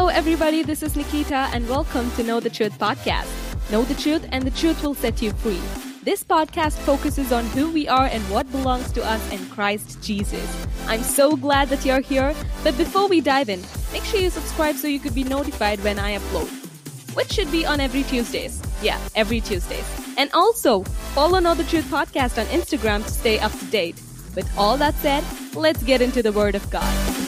Hello, everybody. This is Nikita, and welcome to Know the Truth podcast. Know the truth, and the truth will set you free. This podcast focuses on who we are and what belongs to us in Christ Jesus. I'm so glad that you're here, but before we dive in, make sure you subscribe so you could be notified when I upload, which should be on every Tuesdays. Yeah, every Tuesdays. And also, follow Know the Truth podcast on Instagram to stay up to date. With all that said, let's get into the Word of God.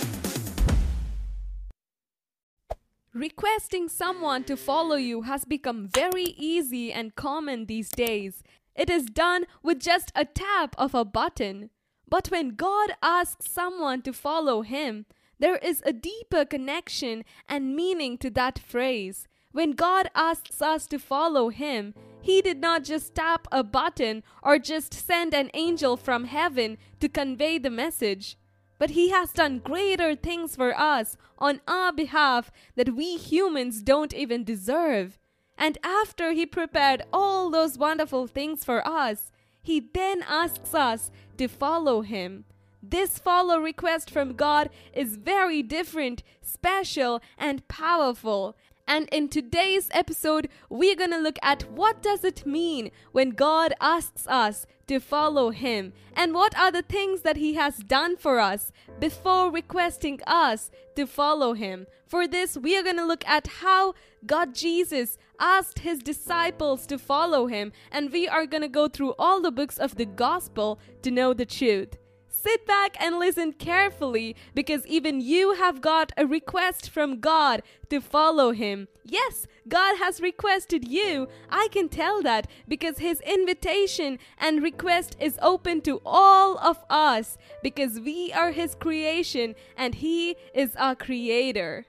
Requesting someone to follow you has become very easy and common these days. It is done with just a tap of a button. But when God asks someone to follow Him, there is a deeper connection and meaning to that phrase. When God asks us to follow Him, He did not just tap a button or just send an angel from heaven to convey the message but he has done greater things for us on our behalf that we humans don't even deserve. And after he prepared all those wonderful things for us, he then asks us to follow him. This follow request from God is very different, special, and powerful. And in today's episode, we're going to look at what does it mean when God asks us to follow him and what are the things that he has done for us before requesting us to follow him. For this, we are going to look at how God Jesus asked his disciples to follow him and we are going to go through all the books of the gospel to know the truth. Sit back and listen carefully because even you have got a request from God to follow Him. Yes, God has requested you. I can tell that because His invitation and request is open to all of us because we are His creation and He is our Creator.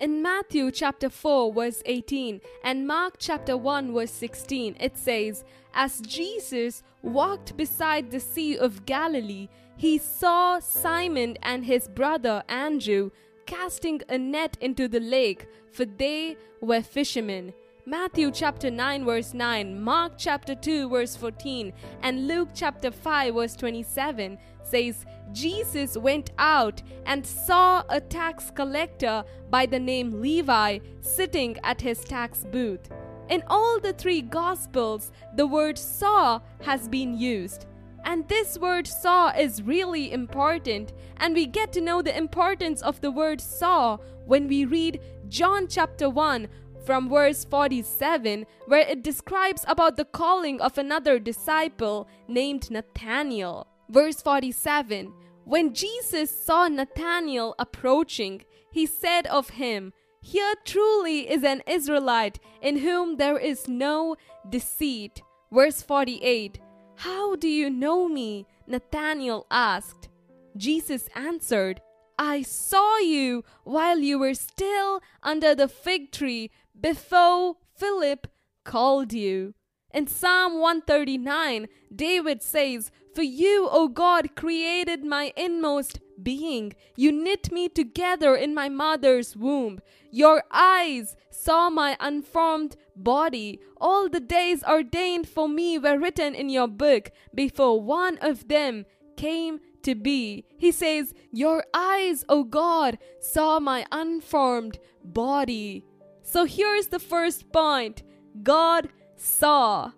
In Matthew chapter 4, verse 18, and Mark chapter 1, verse 16, it says, As Jesus walked beside the Sea of Galilee, he saw Simon and his brother Andrew casting a net into the lake, for they were fishermen. Matthew chapter 9 verse 9, Mark chapter 2 verse 14, and Luke chapter 5 verse 27 says Jesus went out and saw a tax collector by the name Levi sitting at his tax booth. In all the three gospels, the word saw has been used. And this word saw is really important, and we get to know the importance of the word saw when we read John chapter 1 from verse 47 where it describes about the calling of another disciple named Nathanael. Verse 47 When Jesus saw Nathanael approaching, he said of him, Here truly is an Israelite in whom there is no deceit. Verse 48 how do you know me? Nathanael asked. Jesus answered, I saw you while you were still under the fig tree before Philip called you. In Psalm 139, David says, For you, O God, created my inmost being. You knit me together in my mother's womb. Your eyes saw my unformed body. All the days ordained for me were written in your book before one of them came to be. He says, Your eyes, O God, saw my unformed body. So here's the first point God saw.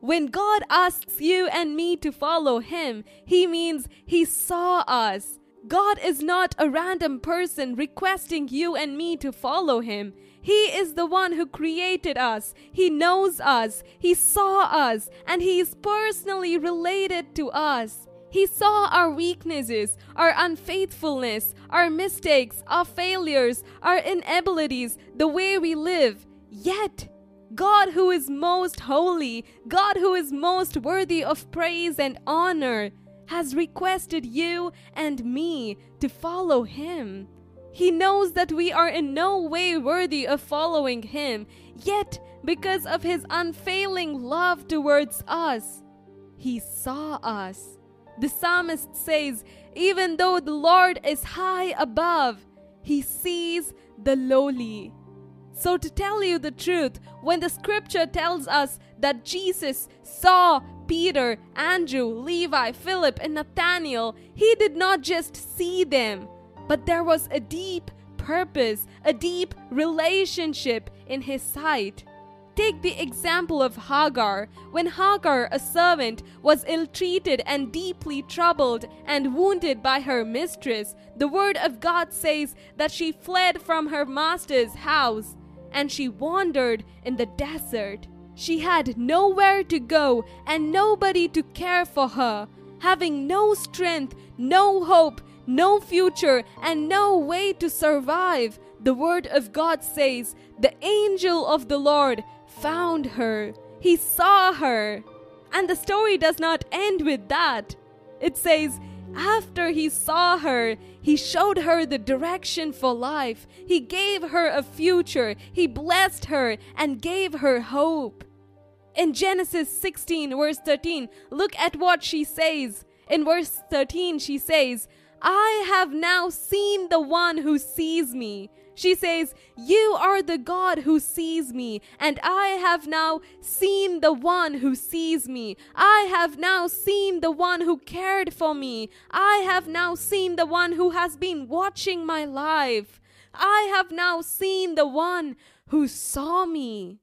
When God asks you and me to follow Him, He means He saw us. God is not a random person requesting you and me to follow Him. He is the one who created us. He knows us. He saw us. And He is personally related to us. He saw our weaknesses, our unfaithfulness, our mistakes, our failures, our inabilities, the way we live. Yet, God who is most holy, God who is most worthy of praise and honor, has requested you and me to follow Him. He knows that we are in no way worthy of following Him, yet, because of His unfailing love towards us, He saw us. The psalmist says, Even though the Lord is high above, He sees the lowly. So, to tell you the truth, when the scripture tells us that Jesus saw Peter, Andrew, Levi, Philip, and Nathanael, he did not just see them, but there was a deep purpose, a deep relationship in His sight. Take the example of Hagar. When Hagar, a servant, was ill treated and deeply troubled and wounded by her mistress, the word of God says that she fled from her master's house and she wandered in the desert. She had nowhere to go and nobody to care for her, having no strength, no hope, no future, and no way to survive. The word of God says, The angel of the Lord found her. He saw her. And the story does not end with that. It says, after he saw her, he showed her the direction for life. He gave her a future. He blessed her and gave her hope. In Genesis 16, verse 13, look at what she says. In verse 13, she says, I have now seen the one who sees me. She says, You are the God who sees me, and I have now seen the one who sees me. I have now seen the one who cared for me. I have now seen the one who has been watching my life. I have now seen the one who saw me.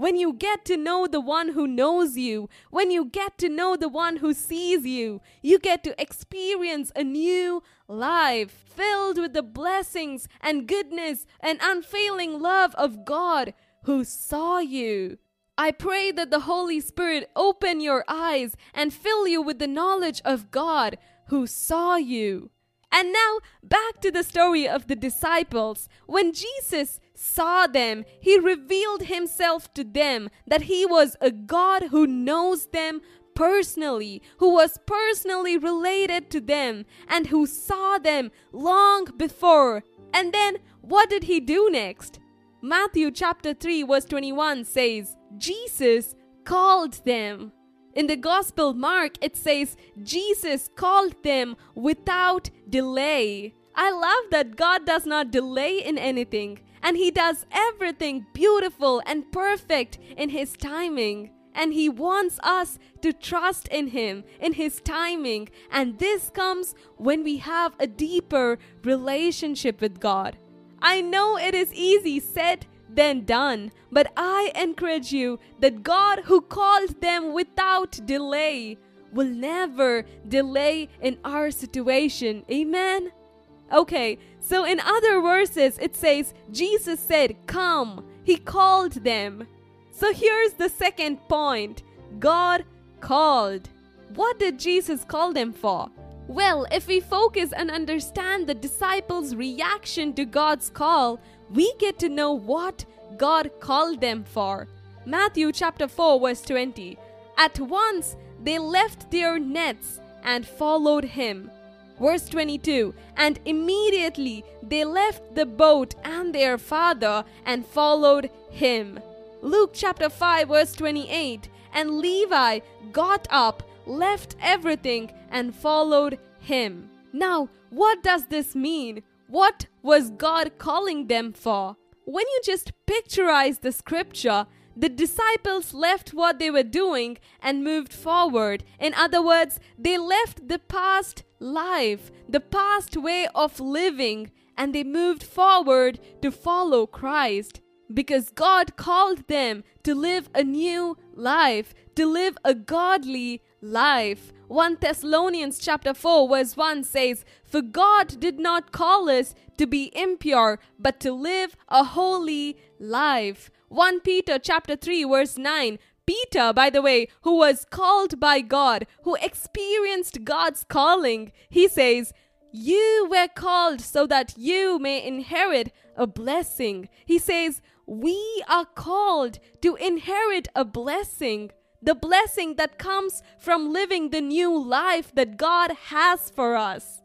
When you get to know the one who knows you, when you get to know the one who sees you, you get to experience a new life filled with the blessings and goodness and unfailing love of God who saw you. I pray that the Holy Spirit open your eyes and fill you with the knowledge of God who saw you. And now back to the story of the disciples. When Jesus saw them, he revealed himself to them that he was a God who knows them personally, who was personally related to them, and who saw them long before. And then what did he do next? Matthew chapter 3 verse 21 says, Jesus called them. In the Gospel Mark, it says, Jesus called them without delay. I love that God does not delay in anything, and He does everything beautiful and perfect in His timing. And He wants us to trust in Him, in His timing. And this comes when we have a deeper relationship with God. I know it is easy said than done. But I encourage you that God, who called them without delay, will never delay in our situation. Amen. Okay, so in other verses, it says, Jesus said, Come. He called them. So here's the second point God called. What did Jesus call them for? Well, if we focus and understand the disciples' reaction to God's call, we get to know what God called them for. Matthew chapter 4 verse 20. At once they left their nets and followed him. Verse 22 And immediately they left the boat and their father and followed him. Luke chapter 5 verse 28 And Levi got up, left everything, and followed him. Now, what does this mean? What was God calling them for? When you just picturize the scripture, the disciples left what they were doing and moved forward. In other words, they left the past life, the past way of living, and they moved forward to follow Christ. Because God called them to live a new life, to live a godly life. 1 Thessalonians chapter 4 verse 1 says, For God did not call us to be impure, but to live a holy life. 1 Peter chapter 3 verse 9 Peter, by the way, who was called by God, who experienced God's calling, he says, You were called so that you may inherit a blessing. He says, We are called to inherit a blessing the blessing that comes from living the new life that God has for us.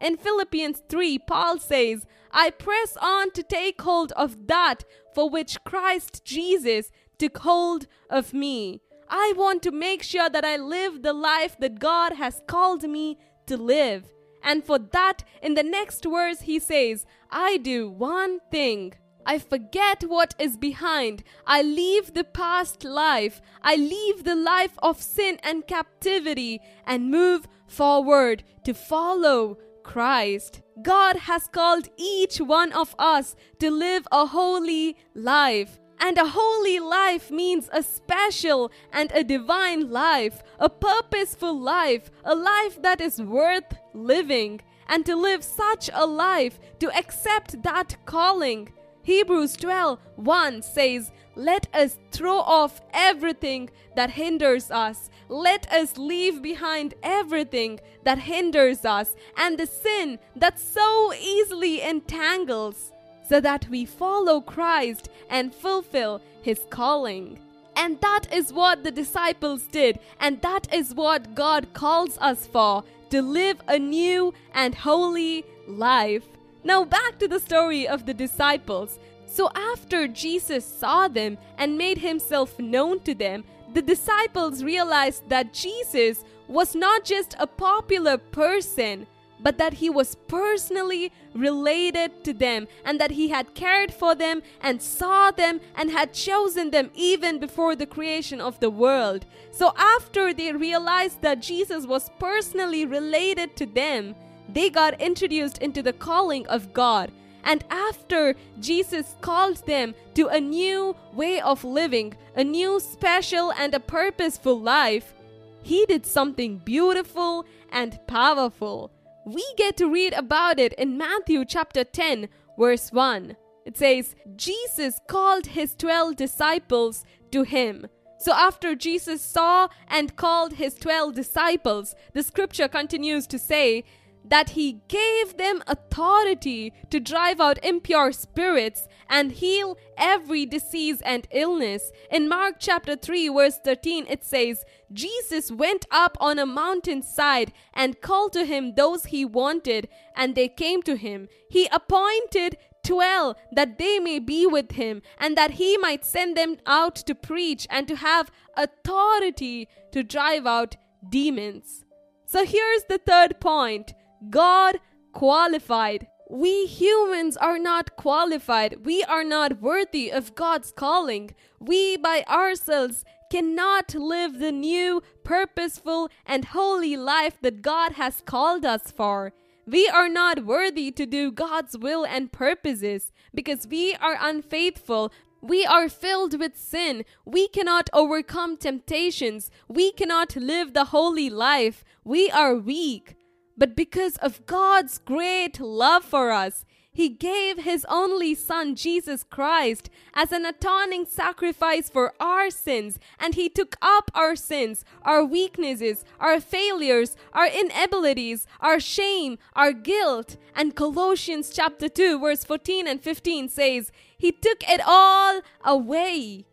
In Philippians 3, Paul says, I press on to take hold of that for which Christ Jesus took hold of me. I want to make sure that I live the life that God has called me to live. And for that, in the next verse, he says, I do one thing. I forget what is behind. I leave the past life. I leave the life of sin and captivity and move forward to follow Christ. God has called each one of us to live a holy life. And a holy life means a special and a divine life, a purposeful life, a life that is worth living. And to live such a life, to accept that calling. Hebrews 12 1 says, Let us throw off everything that hinders us. Let us leave behind everything that hinders us and the sin that so easily entangles so that we follow Christ and fulfill his calling. And that is what the disciples did, and that is what God calls us for to live a new and holy life. Now, back to the story of the disciples. So, after Jesus saw them and made himself known to them, the disciples realized that Jesus was not just a popular person, but that he was personally related to them and that he had cared for them and saw them and had chosen them even before the creation of the world. So, after they realized that Jesus was personally related to them, they got introduced into the calling of God. And after Jesus called them to a new way of living, a new special and a purposeful life, he did something beautiful and powerful we get to read about it in Matthew chapter 10, verse 1. It says, Jesus called his 12 disciples to him. So after Jesus saw and called his 12 disciples, the scripture continues to say that he gave them authority to drive out impure spirits and heal every disease and illness. In Mark chapter 3, verse 13, it says, Jesus went up on a mountainside and called to him those he wanted, and they came to him. He appointed twelve that they may be with him, and that he might send them out to preach and to have authority to drive out demons. So here's the third point God qualified. We humans are not qualified. We are not worthy of God's calling. We by ourselves cannot live the new, purposeful, and holy life that God has called us for. We are not worthy to do God's will and purposes because we are unfaithful. We are filled with sin. We cannot overcome temptations. We cannot live the holy life. We are weak. But because of God's great love for us, He gave His only Son, Jesus Christ, as an atoning sacrifice for our sins, and He took up our sins, our weaknesses, our failures, our inabilities, our shame, our guilt. And Colossians chapter 2, verse 14 and 15 says, He took it all away.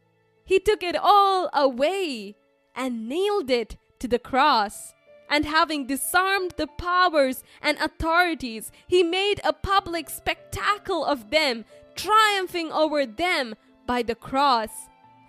He took it all away and nailed it to the cross and having disarmed the powers and authorities, he made a public spectacle of them, triumphing over them by the cross.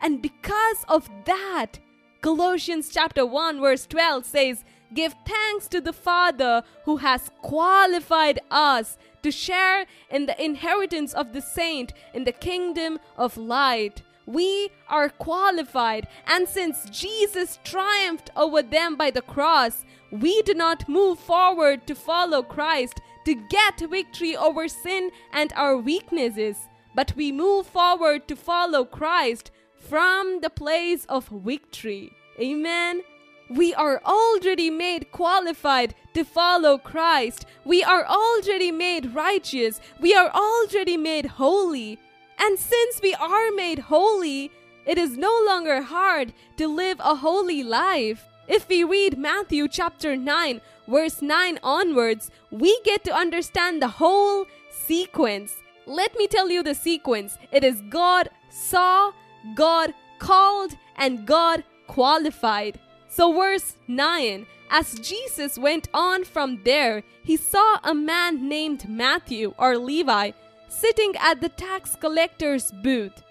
And because of that, Colossians chapter 1 verse 12 says, Give thanks to the Father who has qualified us to share in the inheritance of the saint in the kingdom of light. We are qualified, and since Jesus triumphed over them by the cross, we do not move forward to follow Christ to get victory over sin and our weaknesses, but we move forward to follow Christ from the place of victory. Amen. We are already made qualified to follow Christ. We are already made righteous. We are already made holy. And since we are made holy, it is no longer hard to live a holy life. If we read Matthew chapter 9, verse 9 onwards, we get to understand the whole sequence. Let me tell you the sequence it is God saw, God called, and God qualified. So, verse 9 As Jesus went on from there, he saw a man named Matthew or Levi sitting at the tax collector's booth.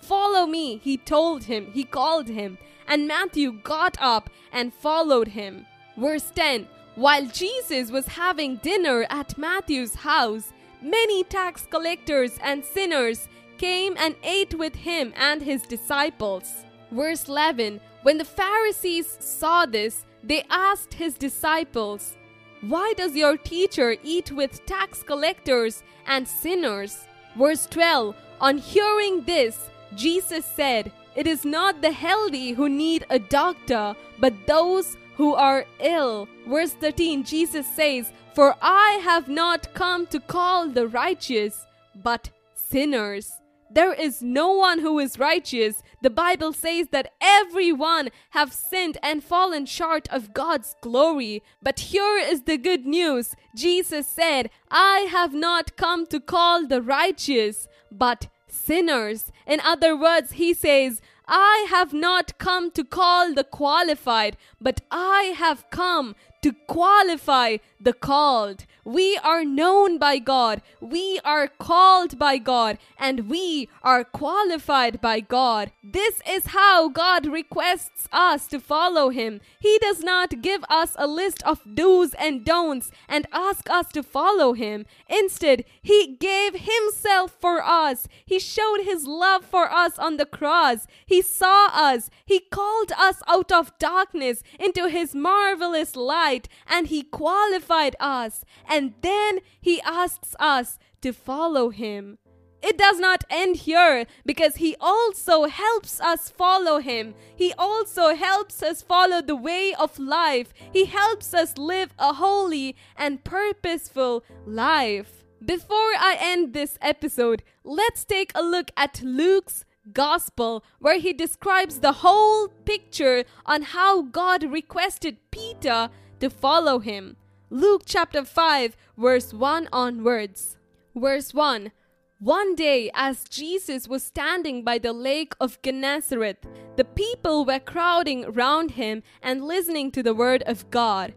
Follow me, he told him, he called him and Matthew got up and followed him. Verse 10 While Jesus was having dinner at Matthew's house, many tax collectors and sinners came and ate with him and his disciples. Verse 11 When the Pharisees saw this, they asked his disciples, Why does your teacher eat with tax collectors and sinners? Verse 12 On hearing this, Jesus said, It is not the healthy who need a doctor, but those who are ill. Verse 13 Jesus says, For I have not come to call the righteous, but sinners. There is no one who is righteous. The Bible says that everyone have sinned and fallen short of God's glory. But here is the good news. Jesus said, I have not come to call the righteous, but sinners. In other words, he says, I have not come to call the qualified, but I have come to qualify the called. We are known by God, we are called by God, and we are qualified by God. This is how God requests us to follow Him. He does not give us a list of do's and don'ts and ask us to follow Him. Instead, He gave Himself for us. He showed His love for us on the cross. He saw us. He called us out of darkness into His marvelous light, and He qualified us and then he asks us to follow him. It does not end here because he also helps us follow him. He also helps us follow the way of life. He helps us live a holy and purposeful life. Before I end this episode, let's take a look at Luke's gospel where he describes the whole picture on how God requested Peter to follow him. Luke chapter 5, verse 1 onwards. Verse 1 One day, as Jesus was standing by the lake of Gennesaret, the people were crowding round him and listening to the word of God.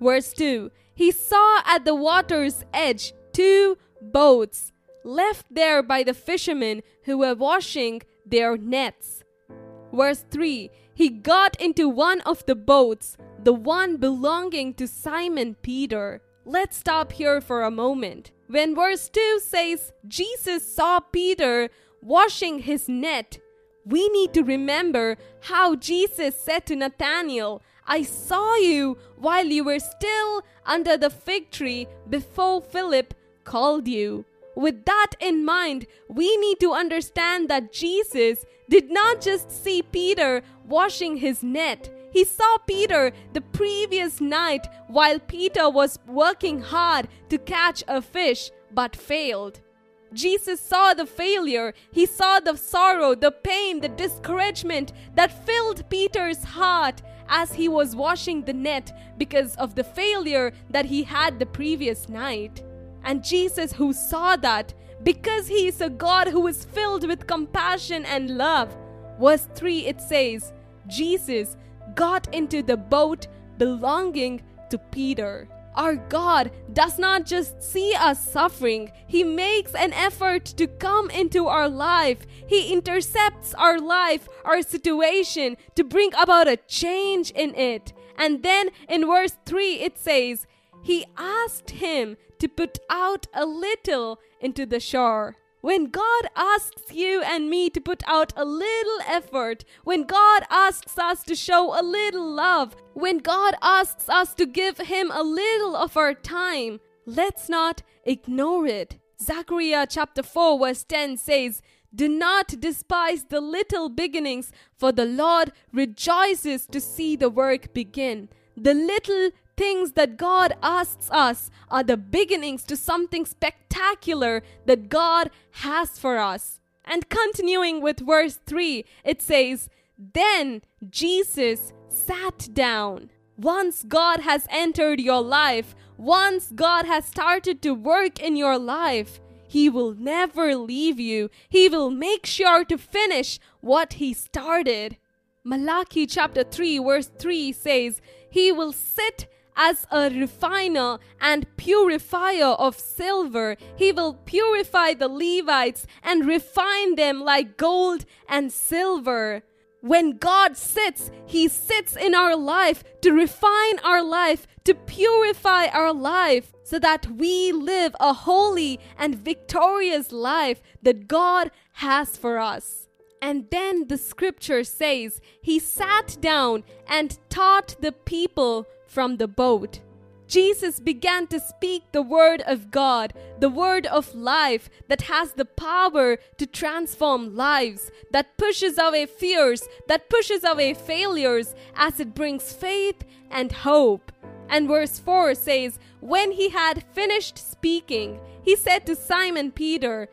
Verse 2 He saw at the water's edge two boats left there by the fishermen who were washing their nets. Verse 3 He got into one of the boats the one belonging to Simon Peter. Let's stop here for a moment. When verse 2 says Jesus saw Peter washing his net, we need to remember how Jesus said to Nathanael, I saw you while you were still under the fig tree before Philip called you. With that in mind, we need to understand that Jesus did not just see Peter washing his net, he saw Peter the previous night while Peter was working hard to catch a fish but failed. Jesus saw the failure. He saw the sorrow, the pain, the discouragement that filled Peter's heart as he was washing the net because of the failure that he had the previous night. And Jesus, who saw that, because he is a God who is filled with compassion and love, verse 3 it says, Jesus got into the boat belonging to Peter. Our God does not just see us suffering, He makes an effort to come into our life. He intercepts our life, our situation, to bring about a change in it. And then in verse 3, it says, He asked him to put out a little into the shore. When God asks you and me to put out a little effort, when God asks us to show a little love, when God asks us to give Him a little of our time, let's not ignore it. Zechariah chapter 4, verse 10 says, Do not despise the little beginnings, for the Lord rejoices to see the work begin. The little things that God asks us are the beginnings to something spectacular that God has for us. And continuing with verse 3, it says, Then Jesus sat down. Once God has entered your life, once God has started to work in your life, He will never leave you. He will make sure to finish what He started. Malachi chapter 3, verse 3 says, He will sit as a refiner and purifier of silver. He will purify the Levites and refine them like gold and silver. When God sits, He sits in our life to refine our life, to purify our life, so that we live a holy and victorious life that God has for us. And then the scripture says, He sat down and taught the people from the boat. Jesus began to speak the word of God, the word of life that has the power to transform lives, that pushes away fears, that pushes away failures as it brings faith and hope. And verse 4 says, When he had finished speaking, he said to Simon Peter,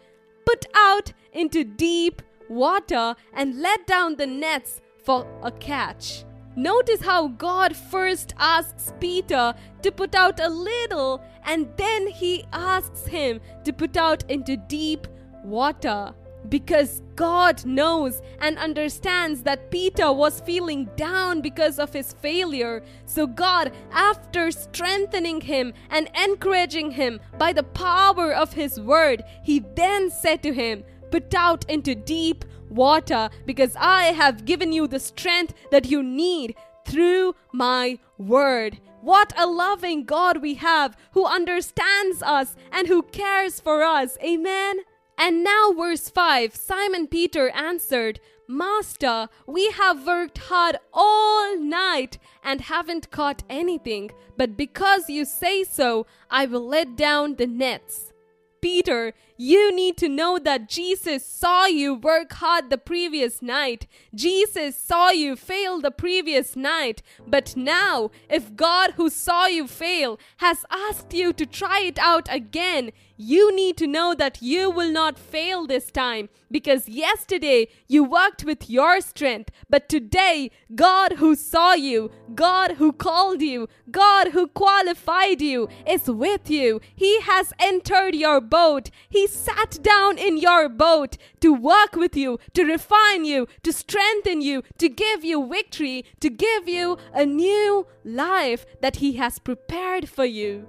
Put out into deep water and let down the nets for a catch. Notice how God first asks Peter to put out a little and then he asks him to put out into deep water. Because God knows and understands that Peter was feeling down because of his failure. So, God, after strengthening him and encouraging him by the power of his word, he then said to him, Put out into deep water because I have given you the strength that you need through my word. What a loving God we have who understands us and who cares for us. Amen. And now, verse 5 Simon Peter answered, Master, we have worked hard all night and haven't caught anything, but because you say so, I will let down the nets. Peter, you need to know that Jesus saw you work hard the previous night. Jesus saw you fail the previous night. But now, if God, who saw you fail, has asked you to try it out again, you need to know that you will not fail this time because yesterday you worked with your strength, but today God who saw you, God who called you, God who qualified you is with you. He has entered your boat. He sat down in your boat to work with you, to refine you, to strengthen you, to give you victory, to give you a new life that He has prepared for you.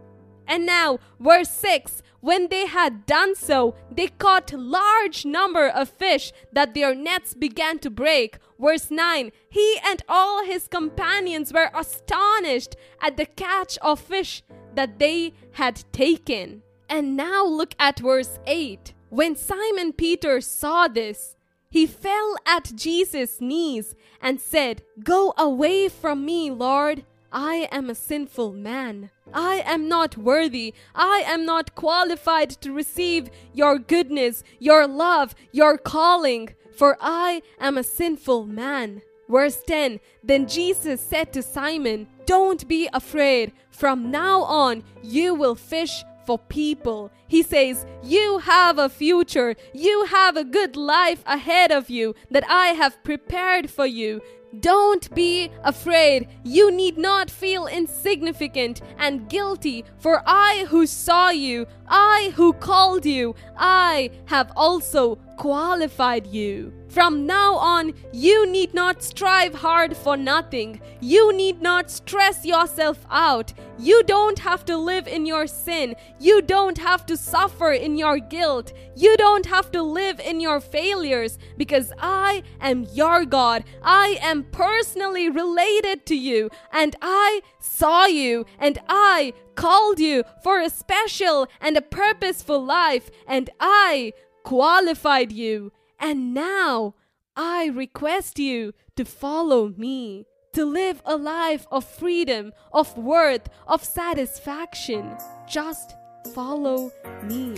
And now, verse 6 when they had done so, they caught large number of fish that their nets began to break. Verse 9 He and all his companions were astonished at the catch of fish that they had taken. And now look at verse 8. When Simon Peter saw this, he fell at Jesus' knees and said, Go away from me, Lord. I am a sinful man. I am not worthy. I am not qualified to receive your goodness, your love, your calling, for I am a sinful man. Verse 10 Then Jesus said to Simon, Don't be afraid. From now on, you will fish for people. He says, You have a future. You have a good life ahead of you that I have prepared for you. Don't be afraid. You need not feel insignificant and guilty, for I who saw you, I who called you, I have also qualified you. From now on, you need not strive hard for nothing. You need not stress yourself out. You don't have to live in your sin. You don't have to suffer in your guilt. You don't have to live in your failures because I am your God. I am personally related to you and I saw you and I called you for a special and a purposeful life and I qualified you. And now I request you to follow me, to live a life of freedom, of worth, of satisfaction. Just follow me.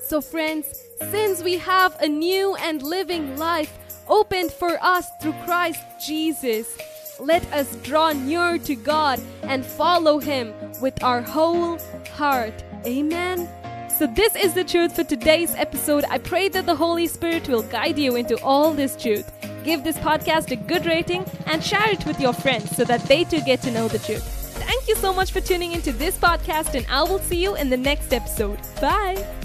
So, friends, since we have a new and living life opened for us through Christ Jesus, let us draw near to God and follow Him with our whole heart. Amen. So, this is the truth for today's episode. I pray that the Holy Spirit will guide you into all this truth. Give this podcast a good rating and share it with your friends so that they too get to know the truth. Thank you so much for tuning into this podcast, and I will see you in the next episode. Bye.